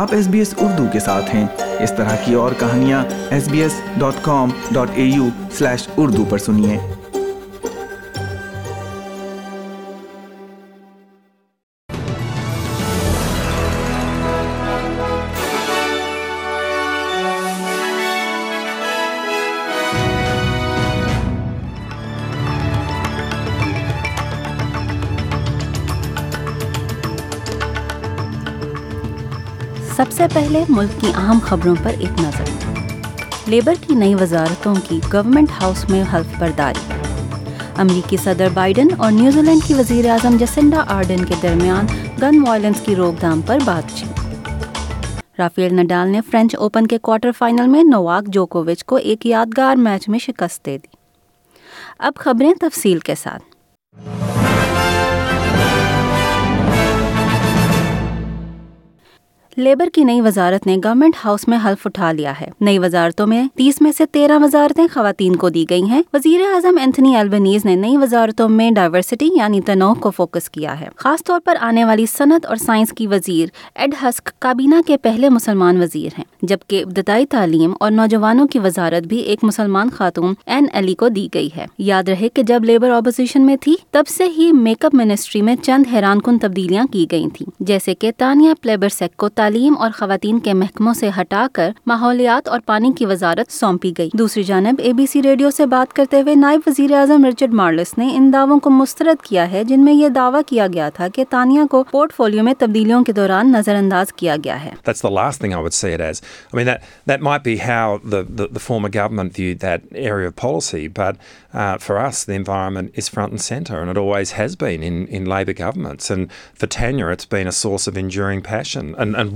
آپ S B S Urdu کے ساتھ ہیں۔ اس طرح کی اور کہانیاں S B S dot com dot A U slash Urdu پر سنیے۔ سب سے پہلے ملک کی اہم خبروں پر ایک نظر۔ لیبر کی نئی وزارتوں کی گورنمنٹ ہاؤس میں حلف برداری۔ امریکی صدر بائیڈن اور نیوزی لینڈ کی وزیر اعظم جسنڈا آرڈن کے درمیان گن وائلنس کی روک تھام پر بات چیت۔ رافیل نڈال نے فرینچ اوپن کے کوارٹر فائنل میں نواک جوکووچ کو ایک یادگار میچ میں شکست دے دی۔ اب خبریں تفصیل کے ساتھ۔ لیبر کی نئی وزارت نے گورنمنٹ ہاؤس میں حلف اٹھا لیا ہے۔ نئی وزارتوں میں تیس میں سے تیرہ وزارتیں خواتین کو دی گئی ہیں۔ وزیر اعظم اینتھنی البنیز نے نئی وزارتوں میں ڈائیورسٹی یعنی تنوع کو فوکس کیا ہے۔ خاص طور پر آنے والی صنعت اور سائنس کی وزیر ایڈ ہسک کابینہ کے پہلے مسلمان وزیر ہیں، جبکہ ابتدائی تعلیم اور نوجوانوں کی وزارت بھی ایک مسلمان خاتون این علی کو دی گئی ہے۔ یاد رہے کہ جب لیبر اپوزیشن میں تھی، تب سے ہی میک اپ منسٹری میں چند حیران کن تبدیلیاں کی گئی تھیں، جیسے کہ تانیہ پلیبر سیک کو تعلیم تعلیم اور خواتین کے محکموں سے ہٹا کر ماحولیات اور پانی کی وزارت سونپی گئی۔ دوسری جانب، اے بی سی ریڈیو سے بات کرتے ہوئے نائب وزیر اعظم رچرڈ مارلس نے ان دعووں کو مسترد کیا ہے، جن میں یہ دعویٰ کیا گیا تھا کہ تانیا کو پورٹ فولیو میں تبدیلیوں کے دوران نظر انداز کیا گیا ہے۔ ایک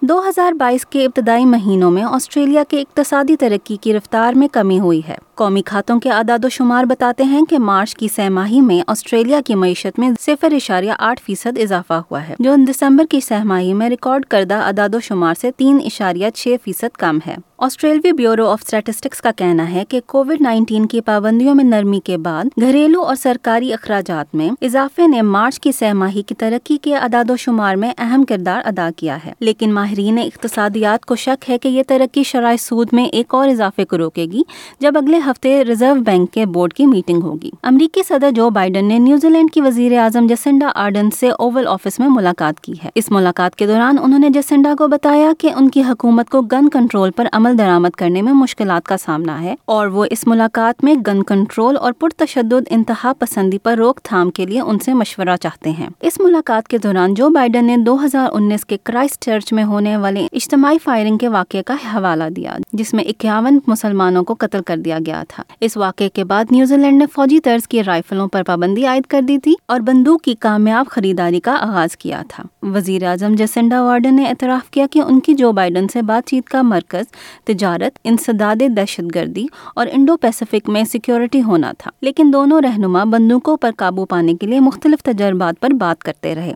دو ہزار بائیس کے ابتدائی مہینوں میں آسٹریلیا کے اقتصادی ترقی کی رفتار میں کمی ہوئی ہے۔ قومی کھاتوں کے اعداد و شمار بتاتے ہیں کہ مارچ کی سہ ماہی میں آسٹریلیا کی معیشت میں صفر اشاریہ آٹھ فیصد اضافہ ہوا ہے، جو دسمبر کی سہ ماہی میں ریکارڈ کردہ اعداد و شمار سے تین اشاریہ چھ فیصد کم ہے۔ آسٹریلوی بیورو آف اسٹیٹسٹکس کا کہنا ہے کہ کووڈ نائنٹین کی پابندیوں میں نرمی کے بعد گھریلو اور سرکاری اخراجات میں اضافے نے مارچ کی سہ ماہی کی ترقی کے اعداد و شمار میں اہم کردار ادا کیا ہے۔ لیکن ماہرین اقتصادیات کو شک ہے کہ یہ ترقی شرائع سود میں ایک اور اضافے کو روکے گی، جب اگلے ہفتے ریزرو بینک کے بورڈ کی میٹنگ ہوگی۔ امریکی صدر جو بائیڈن نے نیوزی لینڈ کی وزیر اعظم جسنڈا آرڈن سے اوول آفس میں ملاقات کی ہے۔ اس ملاقات کے دوران انہوں نے جسنڈا کو بتایا کہ ان کی حکومت کو گن کنٹرول پر عمل درآمد کرنے میں مشکلات کا سامنا ہے اور وہ اس ملاقات میں گن کنٹرول اور پرتشدد انتہا پسندی پر روک تھام کے لیے ان سے مشورہ چاہتے ہیں۔ اس ملاقات کے دوران جو بائیڈن نے دو ہزار انیس کے کرائسٹ چرچ میں ہونے والے اجتماعی فائرنگ کے واقعے کا حوالہ دیا، جس میں اکیاون مسلمانوں کو قتل کر دیا گیا۔ تھا۔ اس واقعے کے بعد نیوزی لینڈ نے فوجی طرز کی رائفلوں پر پابندی عائد کر دی تھی اور بندوق کی کامیاب خریداری کا آغاز کیا تھا۔ وزیر اعظم جسنڈا وارڈن نے اعتراف کیا کہ ان کی جو بائیڈن سے بات چیت کا مرکز، تجارت، انسداد دہشت گردی اور انڈو پیسفک میں سیکیورٹی ہونا تھا، لیکن دونوں رہنما بندوقوں پر قابو پانے کے لیے مختلف تجربات پر بات کرتے رہے۔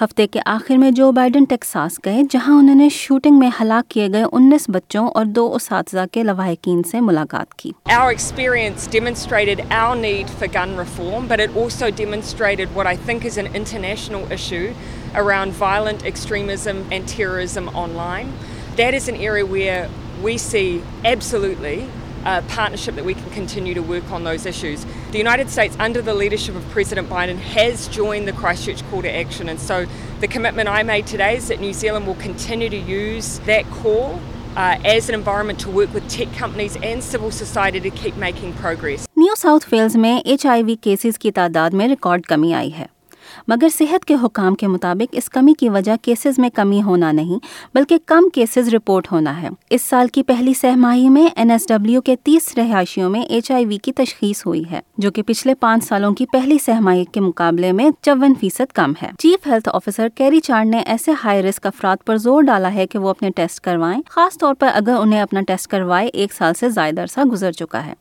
ہفتے کے آخر میں جو بائیڈن ٹیکساس گئے جہاں انہوں نے شوٹنگ میں ہلاک کیے گئے انیس بچوں اور دو اساتذہ کے لواحقین سے ملاقات کی Our experience demonstrated our need for gun reform, but it also demonstrated what I think is an international issue around violent extremism and terrorism online. That is an area where we see absolutely a partnership that we can continue to work on those issues. The United States, under the leadership of President Biden, has joined the Christchurch call to action, and so the commitment I made today is that New Zealand will continue to use that call. Uh, as an environment to work with tech companies and civil society to keep making progress. New South Wales میں H I V cases کی تعداد میں record کمی آئی ہے مگر صحت کے حکام کے مطابق اس کمی کی وجہ کیسز میں کمی ہونا نہیں، بلکہ کم کیسز رپورٹ ہونا ہے۔ اس سال کی پہلی سہ ماہی میں این ایس ڈبلیو کے تیس رہائشیوں میں ایچ آئی وی کی تشخیص ہوئی ہے، جو کہ پچھلے پانچ سالوں کی پہلی سہ ماہی کے مقابلے میں چون فیصد کم ہے۔ Chief health officer Kerry Chant نے ایسے ہائی رسک افراد پر زور ڈالا ہے کہ وہ اپنے ٹیسٹ کروائیں، خاص طور پر اگر انہیں اپنا ٹیسٹ کروائے ایک سال سے زائد عرصہ گزر چکا ہے۔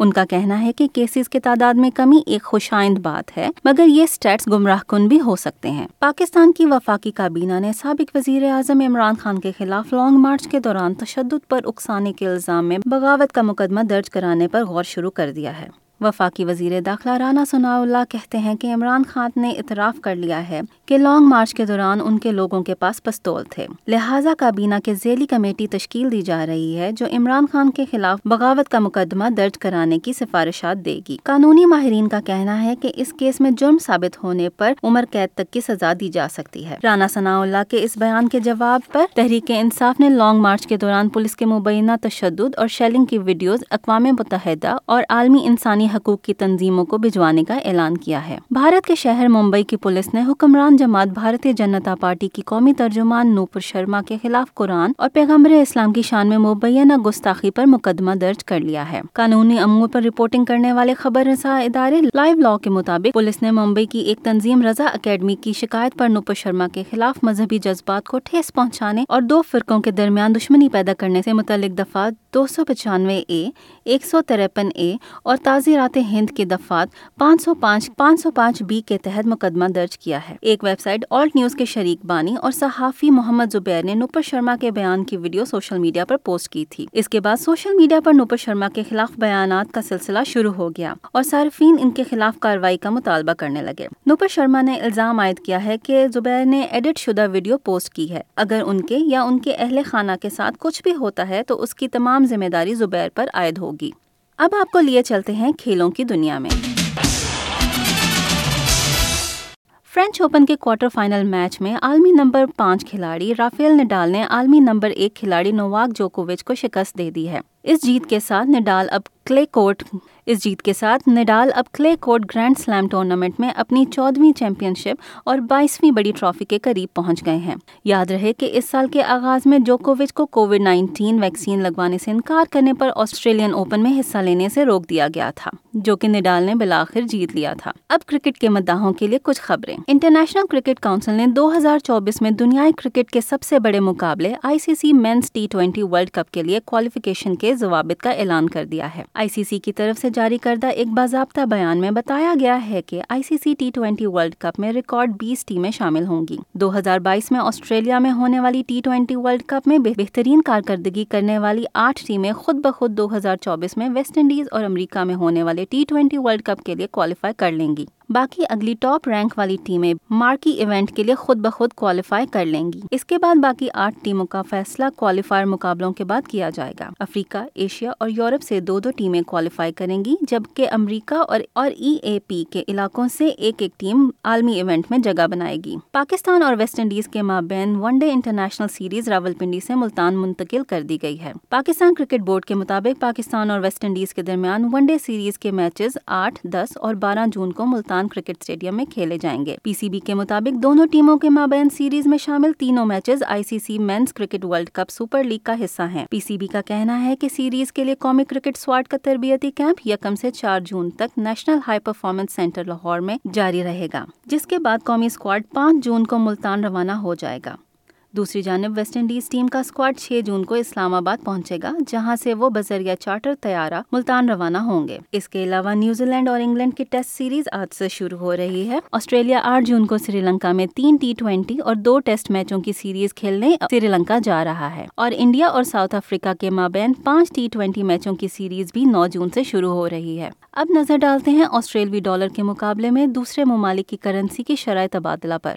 ان کا کہنا ہے کہ کیسز کی تعداد میں کمی ایک خوشائند بات ہے، مگر یہ سٹیٹس گمراہ کن بھی ہو سکتے ہیں۔ پاکستان کی وفاقی کابینہ نے سابق وزیر اعظم عمران خان کے خلاف لانگ مارچ کے دوران تشدد پر اکسانے کے الزام میں بغاوت کا مقدمہ درج کرانے پر غور شروع کر دیا ہے۔ وفاقی وزیر داخلہ رانا ثناء اللہ کہتے ہیں کہ عمران خان نے اعتراف کر لیا ہے کہ لانگ مارچ کے دوران ان کے لوگوں کے پاس پستول تھے۔ لہٰذا کابینہ کے ذیلی کمیٹی تشکیل دی جا رہی ہے جو عمران خان کے خلاف بغاوت کا مقدمہ درج کرانے کی سفارشات دے گی۔ قانونی ماہرین کا کہنا ہے کہ اس کیس میں جرم ثابت ہونے پر عمر قید تک کی سزا دی جا سکتی ہے۔ رانا ثناء اللہ کے اس بیان کے جواب پر تحریک انصاف نے لانگ مارچ کے دوران پولیس کے مبینہ تشدد اور شیلنگ کی ویڈیوز اقوام متحدہ اور عالمی انسانی حقوق کی تنظیموں کو بھجوانے کا اعلان کیا ہے۔ بھارت کے شہر ممبئی کی پولیس نے حکمران جماعت بھارتیہ جنتا پارٹی کی قومی ترجمان نوپر شرما کے خلاف قرآن اور پیغمبر اسلام کی شان میں مبینہ گستاخی پر مقدمہ درج کر لیا ہے۔ قانونی امور پر رپورٹنگ کرنے والے خبر رساں ادارے لائیو لا کے مطابق پولیس نے ممبئی کی ایک تنظیم رضا اکیڈمی کی شکایت پر نوپر شرما کے خلاف مذہبی جذبات کو ٹھیس پہنچانے اور دو فرقوں کے درمیان دشمنی پیدا کرنے سے متعلق دفعات دو سو پچانوے اے، ایک سو ترپن اے اور تازی تعزیرات ہند کے دفعات پانچ سو پانچ پانچ سو پانچ بی کے تحت مقدمہ درج کیا ہے۔ ایک ویب سائٹ آلٹ نیوز کے شریک بانی اور صحافی محمد زبیر نے نوپر شرما کے بیان کی ویڈیو سوشل میڈیا پر پوسٹ کی تھی۔ اس کے بعد سوشل میڈیا پر نوپر شرما کے خلاف بیانات کا سلسلہ شروع ہو گیا اور صارفین ان کے خلاف کارروائی کا مطالبہ کرنے لگے۔ نوپر شرما نے الزام عائد کیا ہے کہ زبیر نے ایڈٹ شدہ ویڈیو پوسٹ کی ہے۔ اگر ان کے یا ان کے اہل خانہ کے ساتھ کچھ بھی ہوتا ہے تو اس کی تمام ذمہ داری زبیر پر عائد ہوگی۔ اب آپ کو لیے چلتے ہیں کھیلوں کی دنیا میں۔ فرینچ اوپن کے کوارٹر فائنل میچ میں عالمی نمبر پانچ کھلاڑی رافیل نڈال نے عالمی نمبر ایک کھلاڑی نواک جوکووچ کو شکست دے دی ہے۔ اس جیت کے ساتھ نڈال اب کلے کورٹ اس جیت کے ساتھ نڈال اب clay court grand slam tournament میں اپنی چودہویں چیمپئن شپ اور بائیسویں بڑی ٹرافی کے قریب پہنچ گئے ہیں۔ یاد رہے کہ اس سال کے آغاز میں جوکووچ کو کووڈ نائنٹین ویکسین لگوانے سے انکار کرنے پر آسٹریلین اوپن میں حصہ لینے سے روک دیا گیا تھا، جو کہ نڈال نے بلاخر جیت لیا تھا۔ اب کرکٹ کے مداحوں کے لیے کچھ خبریں۔ انٹرنیشنل کرکٹ کاؤنسل نے دو ہزار چوبیس میں دنیائی کرکٹ کے سب سے بڑے مقابلے I C C men's T twenty world cup کے لیے کوالیفیکیشن کے ضوابط کا اعلان کر دیا ہے۔ آئی سی سی کی طرف سے جاری کردہ ایک باضابطہ بیان میں بتایا گیا ہے کہ I C C T twenty world cup میں ریکارڈ بیس ٹیمیں شامل ہوں گی۔ دو ہزار بائیس میں آسٹریلیا میں ہونے والی ٹی ٹوینٹی ورلڈ کپ میں بہترین کارکردگی کرنے والی آٹھ ٹیمیں خود بخود دو ہزار چوبیس میں ویسٹ انڈیز اور امریکہ میں ہونے والے ٹی ٹوینٹی ورلڈ کپ کے لیے کوالیفائی کر لیں گی۔ باقی اگلی ٹاپ رینک والی ٹیمیں مارکی ایونٹ کے لیے خود بخود کوالیفائی کر لیں گی۔ اس کے بعد باقی آٹھ ٹیموں کا فیصلہ کوالیفائر مقابلوں کے بعد کیا جائے گا۔ افریقہ، ایشیا اور یورپ سے دو دو ٹیمیں کوالیفائی کریں گی، جبکہ امریکہ اور اور ای اے پی کے علاقوں سے ایک ایک ٹیم عالمی ایونٹ میں جگہ بنائے گی۔ پاکستان اور ویسٹ انڈیز کے مابین one day international series Rawalpindi سے ملتان منتقل کر دی گئی ہے۔ پاکستان کرکٹ بورڈ کے مطابق پاکستان اور ویسٹ انڈیز کے درمیان ون ڈے سیریز کے میچز آٹھ، دس اور بارہ جون کو ملتان کرکٹ اسٹیڈیم میں کھیلے جائیں گے۔ پی سی بی کے مطابق دونوں ٹیموں کے مابین سیریز میں شامل تینوں matches I C C men's cricket world cup super league کا حصہ ہیں۔ پی سی بی کا کہنا ہے کہ سیریز کے لیے قومی کرکٹ اسکواڈ کا تربیتی کیمپ یکم سے چار جون تک national high performance centre Lahore میں جاری رہے گا، جس کے بعد قومی اسکواڈ پانچ جون کو ملتان روانہ ہو جائے گا۔ دوسری جانب ویسٹ انڈیز ٹیم کا اسکواڈ چھ جون کو اسلام آباد پہنچے گا، جہاں سے وہ بذریعہ چارٹر طیارہ ملتان روانہ ہوں گے۔ اس کے علاوہ نیوزی لینڈ اور انگلینڈ کی ٹیسٹ سیریز آج سے شروع ہو رہی ہے۔ آسٹریلیا آٹھ جون کو سری لنکا میں تین ٹی ٹوینٹی اور دو ٹیسٹ میچوں کی سیریز کھیلنے سری لنکا جا رہا ہے۔ اور انڈیا اور ساؤتھ افریقہ کے مابین پانچ ٹی ٹوینٹی میچوں کی سیریز بھی نو جون سے شروع ہو رہی ہے۔ اب نظر ڈالتے ہیں آسٹریلوی ڈالر کے مقابلے میں دوسرے ممالک کی کرنسی کی شرح تبادلہ پر۔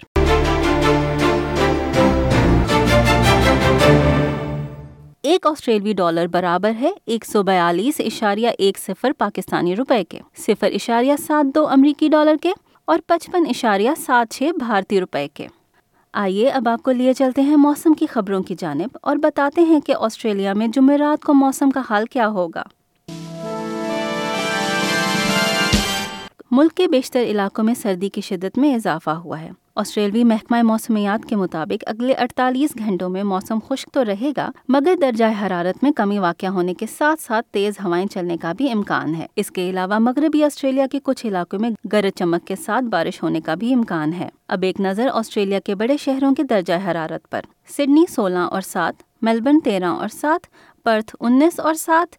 ایک آسٹریلوی ڈالر برابر ہے ایک سو بیالیس اشاریہ ایک صفر پاکستانی روپے کے۔ صفر اشاریہ سات دو امریکی ڈالر کے اور پچپن اشاریہ سات چھ بھارتی روپے کے۔ آئیے اب آپ کو لیے چلتے ہیں موسم کی خبروں کی جانب اور بتاتے ہیں کہ آسٹریلیا میں جمعرات کو موسم کا حال کیا ہوگا۔ ملک کے بیشتر علاقوں میں سردی کی شدت میں اضافہ ہوا ہے۔ آسٹریلوی محکمہ موسمیات کے مطابق اگلے اڑتالیس گھنٹوں میں موسم خشک تو رہے گا، مگر درجہ حرارت میں کمی واقع ہونے کے ساتھ ساتھ تیز ہوائیں چلنے کا بھی امکان ہے۔ اس کے علاوہ مغربی آسٹریلیا کے کچھ علاقوں میں گرج چمک کے ساتھ بارش ہونے کا بھی امکان ہے۔ اب ایک نظر آسٹریلیا کے بڑے شہروں کے درجہ حرارت پر۔ سڈنی سولہ اور سات میلبرن تیرہ اور سات، پرتھ انیس اور سات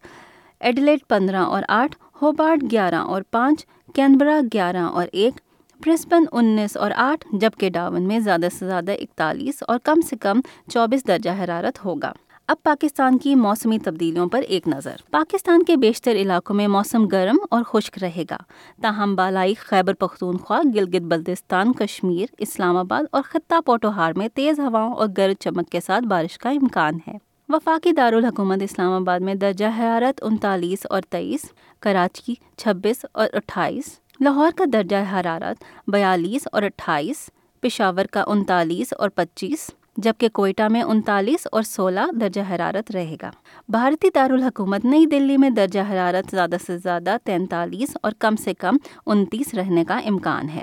ایڈلیٹ پندرہ اور آٹھ ہوبارڈ گیارہ اور پانچ کینبرا گیارہ اور ایک برسبن انیس اور آٹھ، جبکہ ڈاون میں زیادہ سے زیادہ اکتالیس اور کم سے کم چوبیس درجہ حرارت ہوگا۔ اب پاکستان کی موسمی تبدیلیوں پر ایک نظر۔ پاکستان کے بیشتر علاقوں میں موسم گرم اور خشک رہے گا۔ تاہم، بالائی خیبر پختونخوا، گلگت بلتستان، کشمیر، اسلام آباد اور خطہ پوٹوہار میں تیز ہواؤں اور گرج چمک کے ساتھ بارش کا امکان ہے۔ وفاقی دارالحکومت اسلام آباد میں درجہ حرارت انتالیس اور تیئیس کراچی چھبیس اور اٹھائیس، لاہور کا درجہ حرارت بیالیس اور اٹھائیس، پشاور کا انتالیس اور پچیس، جبکہ کوئٹہ میں انتالیس اور سولہ درجہ حرارت رہے گا۔ بھارتی دارالحکومت نئی دلی میں درجہ حرارت زیادہ سے زیادہ تینتالیس اور کم سے کم انتیس رہنے کا امکان ہے۔